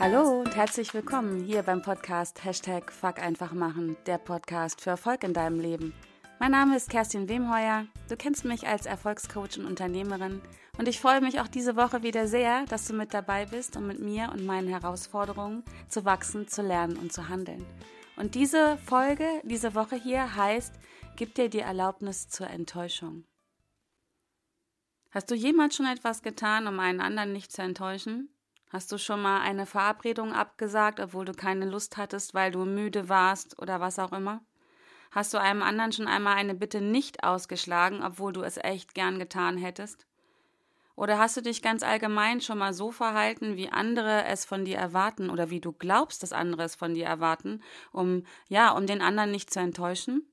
Hallo und herzlich willkommen hier beim Podcast Hashtag Fuck einfach machen, der Podcast für Erfolg in deinem Leben. Mein Name ist Kerstin Wemheuer, du kennst mich als Erfolgscoach und Unternehmerin und ich freue mich auch diese Woche wieder sehr, dass du mit dabei bist, um mit mir und meinen Herausforderungen zu wachsen, zu lernen und zu handeln. Und diese Folge, diese Woche hier heißt, gib dir die Erlaubnis zur Enttäuschung. Hast du jemals schon etwas getan, um einen anderen nicht zu enttäuschen? Hast du schon mal eine Verabredung abgesagt, obwohl du keine Lust hattest, weil du müde warst oder was auch immer? Hast du einem anderen schon einmal eine Bitte nicht ausgeschlagen, obwohl du es echt gern getan hättest? Oder hast du dich ganz allgemein schon mal so verhalten, wie andere es von dir erwarten oder wie du glaubst, dass andere es von dir erwarten, um ja, um den anderen nicht zu enttäuschen?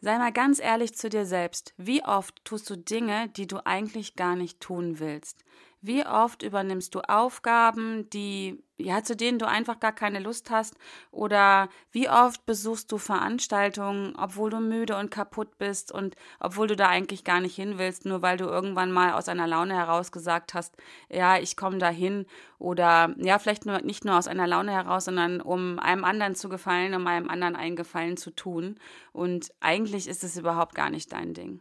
Sei mal ganz ehrlich zu dir selbst. Wie oft tust du Dinge, die du eigentlich gar nicht tun willst? Wie oft übernimmst du Aufgaben, die ja zu denen du einfach gar keine Lust hast? Oder wie oft besuchst du Veranstaltungen, obwohl du müde und kaputt bist und obwohl du da eigentlich gar nicht hin willst, nur weil du irgendwann mal aus einer Laune heraus gesagt hast, ja, ich komme da hin? Oder ja, vielleicht nur nicht nur aus einer Laune heraus, sondern um einem anderen zu gefallen, um einem anderen einen Gefallen zu tun? Und eigentlich ist es überhaupt gar nicht dein Ding.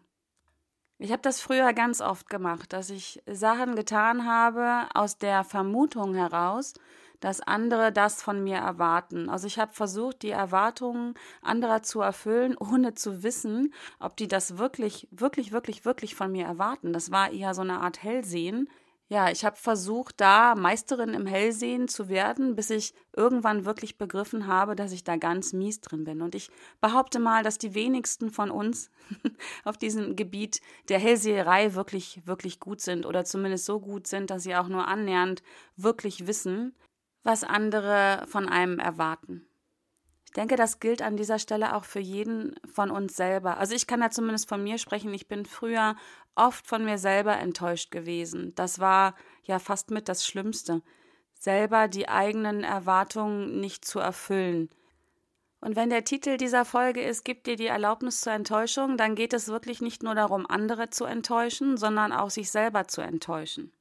Ich habe das früher ganz oft gemacht, dass ich Sachen getan habe aus der Vermutung heraus, dass andere das von mir erwarten. Also ich habe versucht, die Erwartungen anderer zu erfüllen, ohne zu wissen, ob die das wirklich, wirklich, wirklich, wirklich von mir erwarten. Das war eher so eine Art Hellsehen, ja, ich habe versucht, da Meisterin im Hellsehen zu werden, bis ich irgendwann wirklich begriffen habe, dass ich da ganz mies drin bin. Und ich behaupte mal, dass die wenigsten von uns auf diesem Gebiet der Hellseherei wirklich, wirklich gut sind oder zumindest so gut sind, dass sie auch nur annähernd wirklich wissen, was andere von einem erwarten. Ich denke, das gilt an dieser Stelle auch für jeden von uns selber. Also ich kann da zumindest von mir sprechen. Ich bin früher oft von mir selber enttäuscht gewesen. Das war ja fast mit das Schlimmste, selber die eigenen Erwartungen nicht zu erfüllen. Und wenn der Titel dieser Folge ist, gibt dir die Erlaubnis zur Enttäuschung, dann geht es wirklich nicht nur darum, andere zu enttäuschen, sondern auch sich selber zu enttäuschen.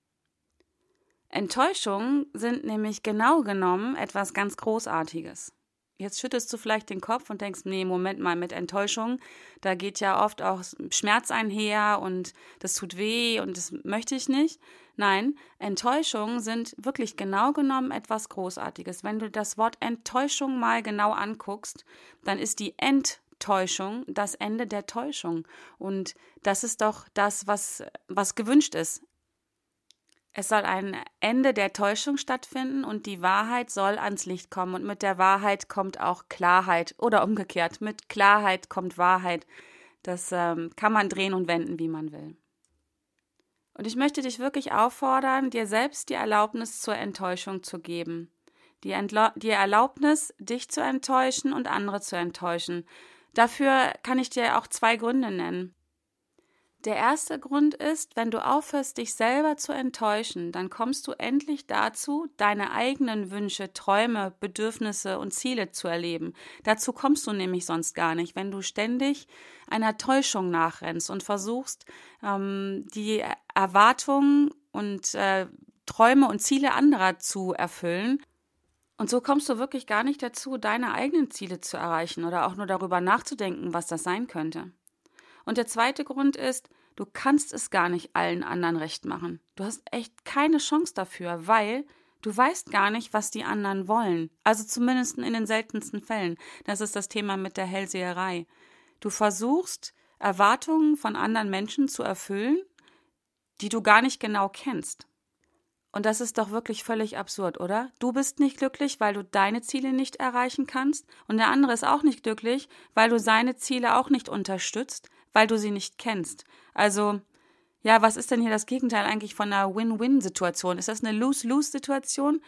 Enttäuschungen sind nämlich genau genommen etwas ganz Großartiges. Jetzt schüttest du vielleicht den Kopf und denkst, nee, Moment mal, mit Enttäuschung, da geht ja oft auch Schmerz einher und das tut weh und das möchte ich nicht. Nein, Enttäuschungen sind wirklich genau genommen etwas Großartiges. Wenn du das Wort Enttäuschung mal genau anguckst, dann ist die Enttäuschung das Ende der Täuschung. Und das ist doch das, was, was gewünscht ist. Es soll ein Ende der Täuschung stattfinden und die Wahrheit soll ans Licht kommen. Und mit der Wahrheit kommt auch Klarheit oder umgekehrt. Mit Klarheit kommt Wahrheit. Das ähm, kann man drehen und wenden, wie man will. Und ich möchte dich wirklich auffordern, dir selbst die Erlaubnis zur Enttäuschung zu geben. Die, die Erlaubnis, dich zu enttäuschen und andere zu enttäuschen. Dafür kann ich dir auch zwei Gründe nennen. Der erste Grund ist, wenn du aufhörst, dich selber zu enttäuschen, dann kommst du endlich dazu, deine eigenen Wünsche, Träume, Bedürfnisse und Ziele zu erleben. Dazu kommst du nämlich sonst gar nicht, wenn du ständig einer Täuschung nachrennst und versuchst, ähm, die Erwartungen und äh, Träume und Ziele anderer zu erfüllen. Und so kommst du wirklich gar nicht dazu, deine eigenen Ziele zu erreichen oder auch nur darüber nachzudenken, was das sein könnte. Und der zweite Grund ist, du kannst es gar nicht allen anderen recht machen. Du hast echt keine Chance dafür, weil du weißt gar nicht, was die anderen wollen. Also zumindest in den seltensten Fällen. Das ist das Thema mit der Hellseherei. Du versuchst, Erwartungen von anderen Menschen zu erfüllen, die du gar nicht genau kennst. Und das ist doch wirklich völlig absurd, oder? Du bist nicht glücklich, weil du deine Ziele nicht erreichen kannst, und der andere ist auch nicht glücklich, weil du seine Ziele auch nicht unterstützt, weil du sie nicht kennst. Also, ja, was ist denn hier das Gegenteil eigentlich von einer Win-Win-Situation? Ist das eine Lose-Lose-Situation?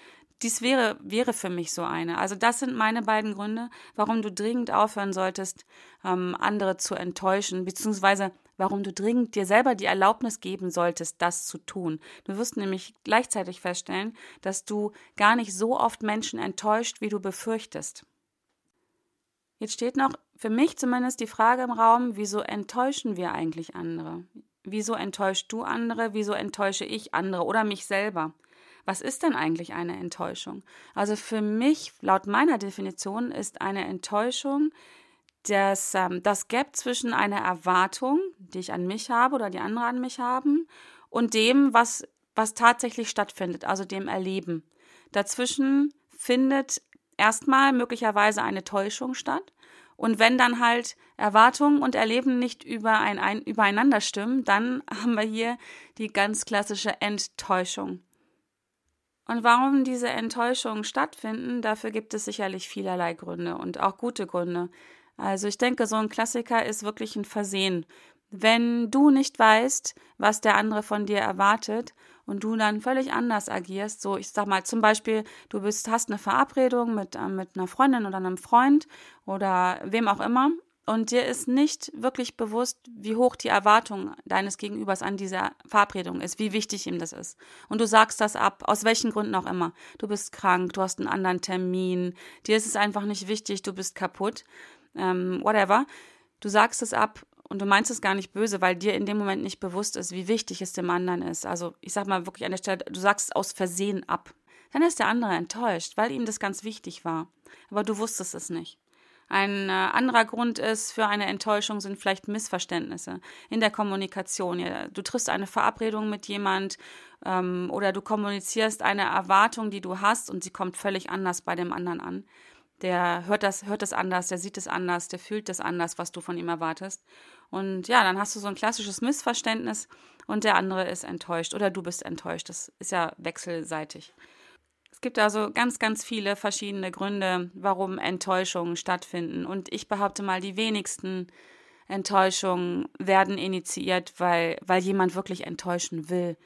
Dies wäre, wäre für mich so eine. Also das sind meine beiden Gründe, warum du dringend aufhören solltest, ähm, andere zu enttäuschen, beziehungsweise warum du dringend dir selber die Erlaubnis geben solltest, das zu tun. Du wirst nämlich gleichzeitig feststellen, dass du gar nicht so oft Menschen enttäuscht, wie du befürchtest. Jetzt steht noch für mich zumindest die Frage im Raum, wieso enttäuschen wir eigentlich andere? Wieso enttäuscht du andere? Wieso enttäusche ich andere oder mich selber? was ist denn eigentlich eine Enttäuschung? Also für mich, laut meiner Definition, ist eine Enttäuschung das, ähm, das Gap zwischen einer Erwartung, die ich an mich habe oder die andere an mich haben, und dem, was, was tatsächlich stattfindet, also dem Erleben. Dazwischen findet erstmal möglicherweise eine Täuschung statt. Und wenn dann halt Erwartungen und Erleben nicht überein, ein, übereinander stimmen, dann haben wir hier die ganz klassische Enttäuschung. Und warum diese Enttäuschungen stattfinden, dafür gibt es sicherlich vielerlei Gründe und auch gute Gründe. Also ich denke, so ein Klassiker ist wirklich ein Versehen. Wenn du nicht weißt, was der andere von dir erwartet und du dann völlig anders agierst, so ich sag mal zum Beispiel, du bist, hast eine Verabredung mit, äh, mit einer Freundin oder einem Freund oder wem auch immer und dir ist nicht wirklich bewusst, wie hoch die Erwartung deines Gegenübers an dieser Verabredung ist, wie wichtig ihm das ist. Und du sagst das ab, aus welchen Gründen auch immer. Du bist krank, du hast einen anderen Termin, dir ist es einfach nicht wichtig, du bist kaputt, ähm, whatever. Du sagst es ab und du meinst es gar nicht böse, weil dir in dem Moment nicht bewusst ist, wie wichtig es dem anderen ist. Also ich sag mal wirklich an der Stelle, du sagst es aus Versehen ab. Dann ist der andere enttäuscht, weil ihm das ganz wichtig war. Aber du wusstest es nicht. Ein äh, anderer Grund ist für eine Enttäuschung sind vielleicht Missverständnisse in der Kommunikation. Du triffst eine Verabredung mit jemand ähm, oder du kommunizierst eine Erwartung, die du hast und sie kommt völlig anders bei dem anderen an. Der hört das, hört das anders, der sieht es anders, der fühlt das anders, was du von ihm erwartest. Und ja, dann hast du so ein klassisches Missverständnis und der andere ist enttäuscht oder du bist enttäuscht. Das ist ja wechselseitig gibt also ganz, ganz viele verschiedene Gründe, warum Enttäuschungen stattfinden. Und ich behaupte mal, die wenigsten Enttäuschungen werden initiiert, weil, weil jemand wirklich enttäuschen will.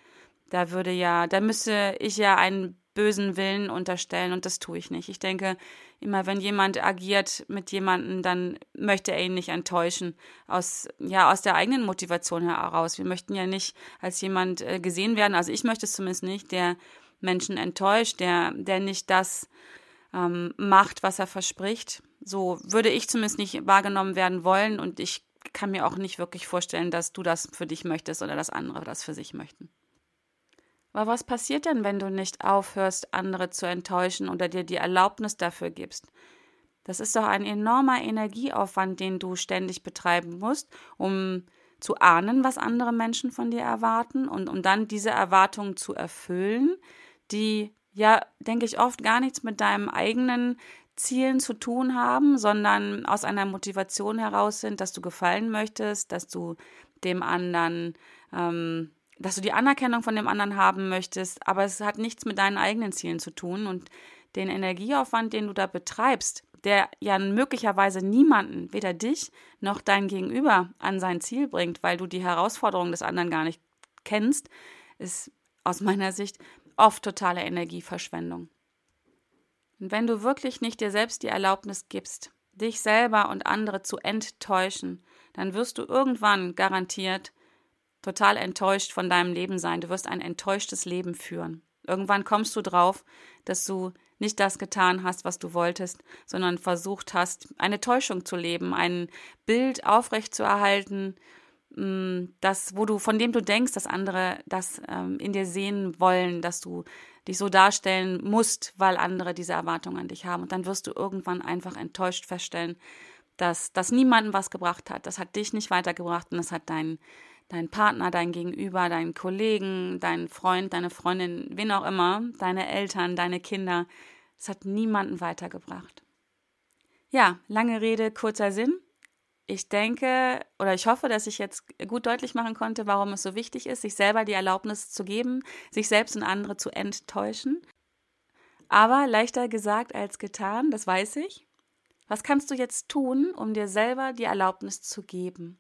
Da würde ja, da müsste ich ja einen bösen Willen unterstellen und das tue ich nicht. Ich denke, immer wenn jemand agiert mit jemandem, dann möchte er ihn nicht enttäuschen. Aus, ja, aus der eigenen Motivation heraus. Wir möchten ja nicht als jemand äh, gesehen werden, also ich möchte es zumindest nicht, der Menschen enttäuscht, der, der nicht das ähm, macht, was er verspricht. So würde ich zumindest nicht wahrgenommen werden wollen und ich kann mir auch nicht wirklich vorstellen, dass du das für dich möchtest oder dass andere das für sich möchten. Aber was passiert denn, wenn du nicht aufhörst, andere zu enttäuschen oder dir die Erlaubnis dafür gibst? Das ist doch ein enormer Energieaufwand, den du ständig betreiben musst, um zu ahnen, was andere Menschen von dir erwarten und um dann diese Erwartungen zu erfüllen, die ja, denke ich, oft gar nichts mit deinem eigenen Zielen zu tun haben, sondern aus einer Motivation heraus sind, dass du gefallen möchtest, dass du dem anderen, ähm, dass du die Anerkennung von dem anderen haben möchtest, aber es hat nichts mit deinen eigenen Zielen zu tun und den Energieaufwand, den du da betreibst, der ja möglicherweise niemanden, weder dich noch dein Gegenüber, an sein Ziel bringt, weil du die Herausforderungen des anderen gar nicht kennst, ist aus meiner Sicht oft totale Energieverschwendung. Und wenn du wirklich nicht dir selbst die Erlaubnis gibst, dich selber und andere zu enttäuschen, dann wirst du irgendwann garantiert total enttäuscht von deinem Leben sein. Du wirst ein enttäuschtes Leben führen. Irgendwann kommst du drauf, dass du nicht das getan hast, was du wolltest, sondern versucht hast, eine Täuschung zu leben, ein Bild aufrechtzuerhalten, Mm, das, wo du, von dem du denkst, dass andere das ähm, in dir sehen wollen, dass du dich so darstellen musst, weil andere diese Erwartungen an dich haben. Und dann wirst du irgendwann einfach enttäuscht feststellen, dass das niemandem was gebracht hat. Das hat dich nicht weitergebracht und das hat deinen dein Partner, dein Gegenüber, deinen Kollegen, deinen Freund, deine Freundin, wen auch immer, deine Eltern, deine Kinder. Es hat niemanden weitergebracht. Ja, lange Rede, kurzer Sinn ich denke oder ich hoffe, dass ich jetzt gut deutlich machen konnte, warum es so wichtig ist, sich selber die Erlaubnis zu geben, sich selbst und andere zu enttäuschen. Aber leichter gesagt als getan, das weiß ich. Was kannst du jetzt tun, um dir selber die Erlaubnis zu geben?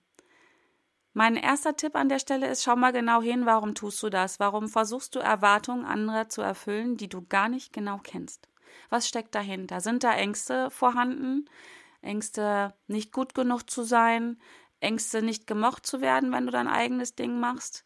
Mein erster Tipp an der Stelle ist, schau mal genau hin, warum tust du das? Warum versuchst du Erwartungen anderer zu erfüllen, die du gar nicht genau kennst? Was steckt dahinter? Sind da Ängste vorhanden? Ängste, nicht gut genug zu sein, Ängste, nicht gemocht zu werden, wenn du dein eigenes Ding machst.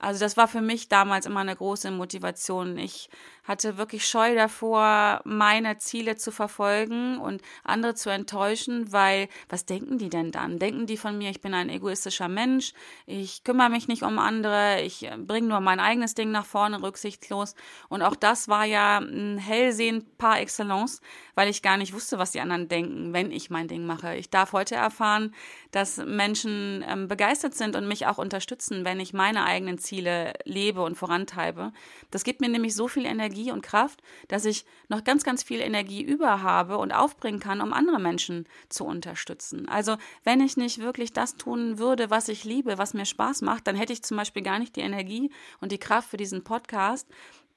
Also das war für mich damals immer eine große Motivation. Ich hatte wirklich Scheu davor, meine Ziele zu verfolgen und andere zu enttäuschen, weil was denken die denn dann? Denken die von mir, ich bin ein egoistischer Mensch, ich kümmere mich nicht um andere, ich äh, bringe nur mein eigenes Ding nach vorne, rücksichtslos. Und auch das war ja ein Hellsehen par excellence, weil ich gar nicht wusste, was die anderen denken, wenn ich mein Ding mache. Ich darf heute erfahren, dass Menschen ähm, begeistert sind und mich auch unterstützen, wenn ich meine eigenen Ziele lebe und vorantreibe. Das gibt mir nämlich so viel Energie und Kraft, dass ich noch ganz, ganz viel Energie über habe und aufbringen kann, um andere Menschen zu unterstützen. Also wenn ich nicht wirklich das tun würde, was ich liebe, was mir Spaß macht, dann hätte ich zum Beispiel gar nicht die Energie und die Kraft für diesen Podcast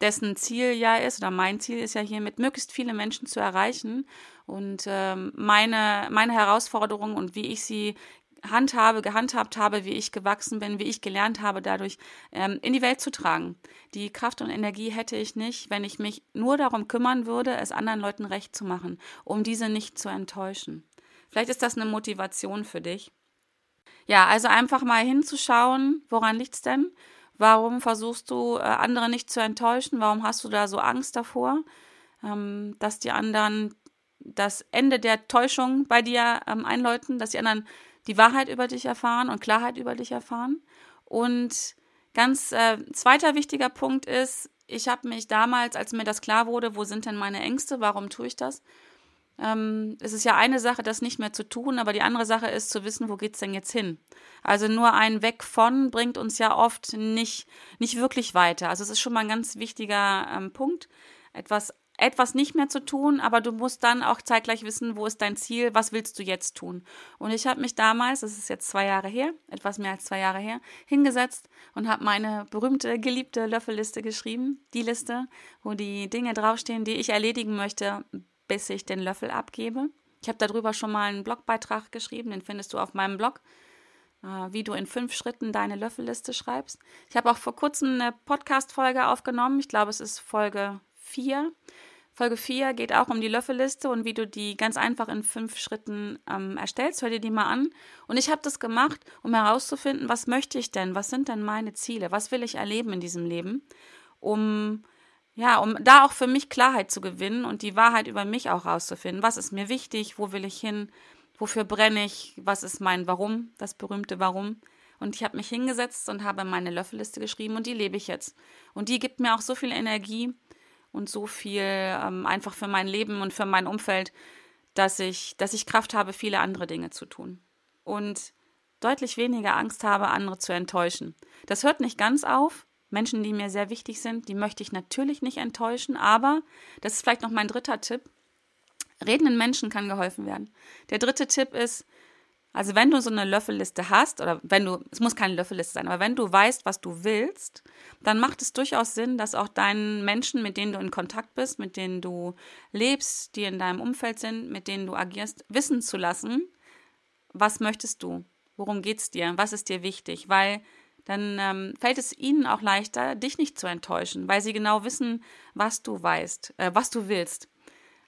dessen Ziel ja ist, oder mein Ziel ist ja hier, mit möglichst viele Menschen zu erreichen und ähm, meine, meine Herausforderungen und wie ich sie handhabe, gehandhabt habe, wie ich gewachsen bin, wie ich gelernt habe, dadurch ähm, in die Welt zu tragen. Die Kraft und Energie hätte ich nicht, wenn ich mich nur darum kümmern würde, es anderen Leuten recht zu machen, um diese nicht zu enttäuschen. Vielleicht ist das eine Motivation für dich. Ja, also einfach mal hinzuschauen, woran liegt's denn? Warum versuchst du, äh, andere nicht zu enttäuschen? Warum hast du da so Angst davor, ähm, dass die anderen das Ende der Täuschung bei dir ähm, einläuten, dass die anderen die Wahrheit über dich erfahren und Klarheit über dich erfahren? Und ganz äh, zweiter wichtiger Punkt ist, ich habe mich damals, als mir das klar wurde, wo sind denn meine Ängste, warum tue ich das? Ähm, es ist ja eine Sache, das nicht mehr zu tun, aber die andere Sache ist zu wissen, wo geht's denn jetzt hin? Also nur ein Weg von bringt uns ja oft nicht, nicht wirklich weiter. Also es ist schon mal ein ganz wichtiger ähm, Punkt, etwas etwas nicht mehr zu tun, aber du musst dann auch zeitgleich wissen, wo ist dein Ziel, was willst du jetzt tun. Und ich habe mich damals, das ist jetzt zwei Jahre her, etwas mehr als zwei Jahre her, hingesetzt und habe meine berühmte, geliebte Löffelliste geschrieben, die Liste, wo die Dinge draufstehen, die ich erledigen möchte, bis ich den Löffel abgebe. Ich habe darüber schon mal einen Blogbeitrag geschrieben, den findest du auf meinem Blog, äh, wie du in fünf Schritten deine Löffelliste schreibst. Ich habe auch vor kurzem eine Podcast-Folge aufgenommen. Ich glaube, es ist Folge 4. Folge 4 geht auch um die Löffelliste und wie du die ganz einfach in fünf Schritten ähm, erstellst. Hör dir die mal an. Und ich habe das gemacht, um herauszufinden, was möchte ich denn? Was sind denn meine Ziele? Was will ich erleben in diesem Leben? Um ja, um da auch für mich Klarheit zu gewinnen und die Wahrheit über mich auch rauszufinden. Was ist mir wichtig? Wo will ich hin? Wofür brenne ich? Was ist mein Warum? Das berühmte Warum. Und ich habe mich hingesetzt und habe meine Löffelliste geschrieben und die lebe ich jetzt. Und die gibt mir auch so viel Energie und so viel ähm, einfach für mein Leben und für mein Umfeld, dass ich, dass ich Kraft habe, viele andere Dinge zu tun. Und deutlich weniger Angst habe, andere zu enttäuschen. Das hört nicht ganz auf, Menschen, die mir sehr wichtig sind, die möchte ich natürlich nicht enttäuschen, aber das ist vielleicht noch mein dritter Tipp. Redenden Menschen kann geholfen werden. Der dritte Tipp ist, also wenn du so eine Löffelliste hast, oder wenn du, es muss keine Löffelliste sein, aber wenn du weißt, was du willst, dann macht es durchaus Sinn, dass auch deinen Menschen, mit denen du in Kontakt bist, mit denen du lebst, die in deinem Umfeld sind, mit denen du agierst, wissen zu lassen, was möchtest du? Worum geht's dir? Was ist dir wichtig? Weil dann ähm, fällt es ihnen auch leichter, dich nicht zu enttäuschen, weil sie genau wissen, was du weißt, äh, was du willst.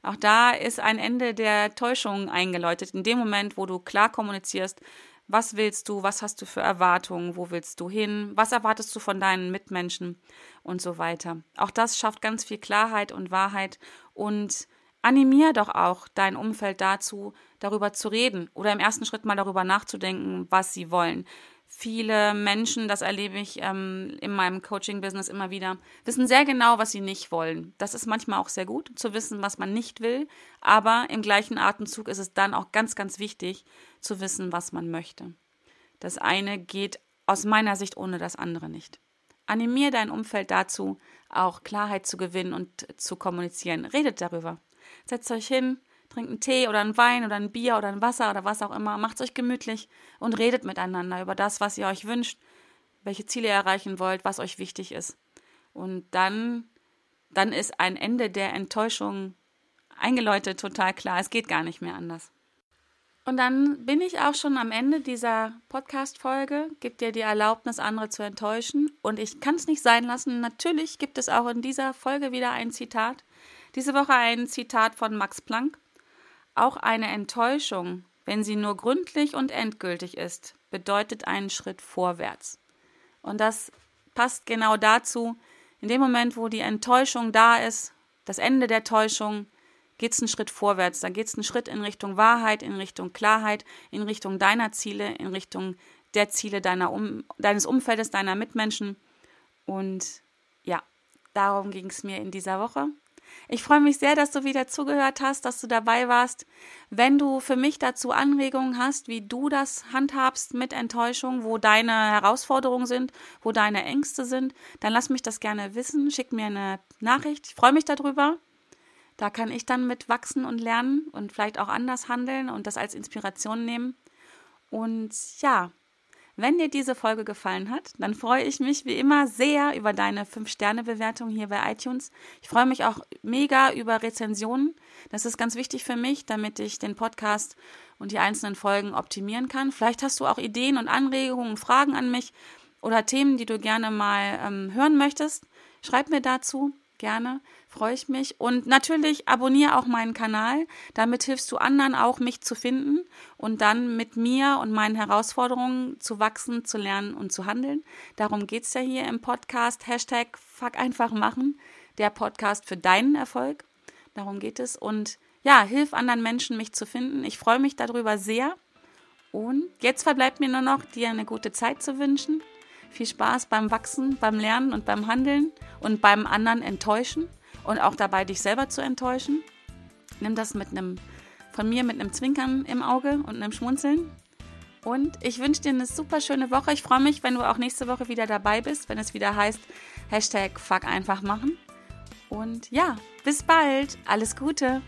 Auch da ist ein Ende der Täuschung eingeläutet. In dem Moment, wo du klar kommunizierst, was willst du, was hast du für Erwartungen, wo willst du hin, was erwartest du von deinen Mitmenschen und so weiter. Auch das schafft ganz viel Klarheit und Wahrheit und animier doch auch dein Umfeld dazu, darüber zu reden oder im ersten Schritt mal darüber nachzudenken, was sie wollen. Viele Menschen, das erlebe ich ähm, in meinem Coaching-Business immer wieder, wissen sehr genau, was sie nicht wollen. Das ist manchmal auch sehr gut, zu wissen, was man nicht will, aber im gleichen Atemzug ist es dann auch ganz, ganz wichtig, zu wissen, was man möchte. Das eine geht aus meiner Sicht ohne das andere nicht. Animier dein Umfeld dazu, auch Klarheit zu gewinnen und zu kommunizieren. Redet darüber. Setzt euch hin, trinkt einen Tee oder einen Wein oder ein Bier oder ein Wasser oder was auch immer, macht euch gemütlich und redet miteinander über das, was ihr euch wünscht, welche Ziele ihr erreichen wollt, was euch wichtig ist. Und dann, dann ist ein Ende der Enttäuschung eingeläutet, total klar. Es geht gar nicht mehr anders. Und dann bin ich auch schon am Ende dieser Podcast-Folge. Gibt dir die Erlaubnis, andere zu enttäuschen. Und ich kann es nicht sein lassen. Natürlich gibt es auch in dieser Folge wieder ein Zitat. Diese Woche ein Zitat von Max Planck. Auch eine Enttäuschung, wenn sie nur gründlich und endgültig ist, bedeutet einen Schritt vorwärts. Und das passt genau dazu. In dem Moment, wo die Enttäuschung da ist, das Ende der Täuschung, geht es einen Schritt vorwärts. Da geht es einen Schritt in Richtung Wahrheit, in Richtung Klarheit, in Richtung deiner Ziele, in Richtung der Ziele deiner um, deines Umfeldes, deiner Mitmenschen. Und ja, darum ging es mir in dieser Woche. Ich freue mich sehr, dass du wieder zugehört hast, dass du dabei warst. Wenn du für mich dazu Anregungen hast, wie du das handhabst mit Enttäuschung, wo deine Herausforderungen sind, wo deine Ängste sind, dann lass mich das gerne wissen. Schick mir eine Nachricht. Ich freue mich darüber. Da kann ich dann mit wachsen und lernen und vielleicht auch anders handeln und das als Inspiration nehmen. Und ja, wenn dir diese Folge gefallen hat, dann freue ich mich wie immer sehr über deine 5-Sterne-Bewertung hier bei iTunes. Ich freue mich auch mega über Rezensionen. Das ist ganz wichtig für mich, damit ich den Podcast und die einzelnen Folgen optimieren kann. Vielleicht hast du auch Ideen und Anregungen, Fragen an mich oder Themen, die du gerne mal ähm, hören möchtest. Schreib mir dazu gerne, freue ich mich. Und natürlich abonniere auch meinen Kanal. Damit hilfst du anderen auch, mich zu finden und dann mit mir und meinen Herausforderungen zu wachsen, zu lernen und zu handeln. Darum geht es ja hier im Podcast. Hashtag Fuck einfach machen. Der Podcast für deinen Erfolg. Darum geht es. Und ja, hilf anderen Menschen, mich zu finden. Ich freue mich darüber sehr. Und jetzt verbleibt mir nur noch, dir eine gute Zeit zu wünschen. Viel Spaß beim Wachsen, beim Lernen und beim Handeln und beim anderen enttäuschen und auch dabei dich selber zu enttäuschen. Nimm das mit einem, von mir mit einem Zwinkern im Auge und einem Schmunzeln. Und ich wünsche dir eine super schöne Woche. Ich freue mich, wenn du auch nächste Woche wieder dabei bist, wenn es wieder heißt, Hashtag Fuck einfach machen. Und ja, bis bald. Alles Gute.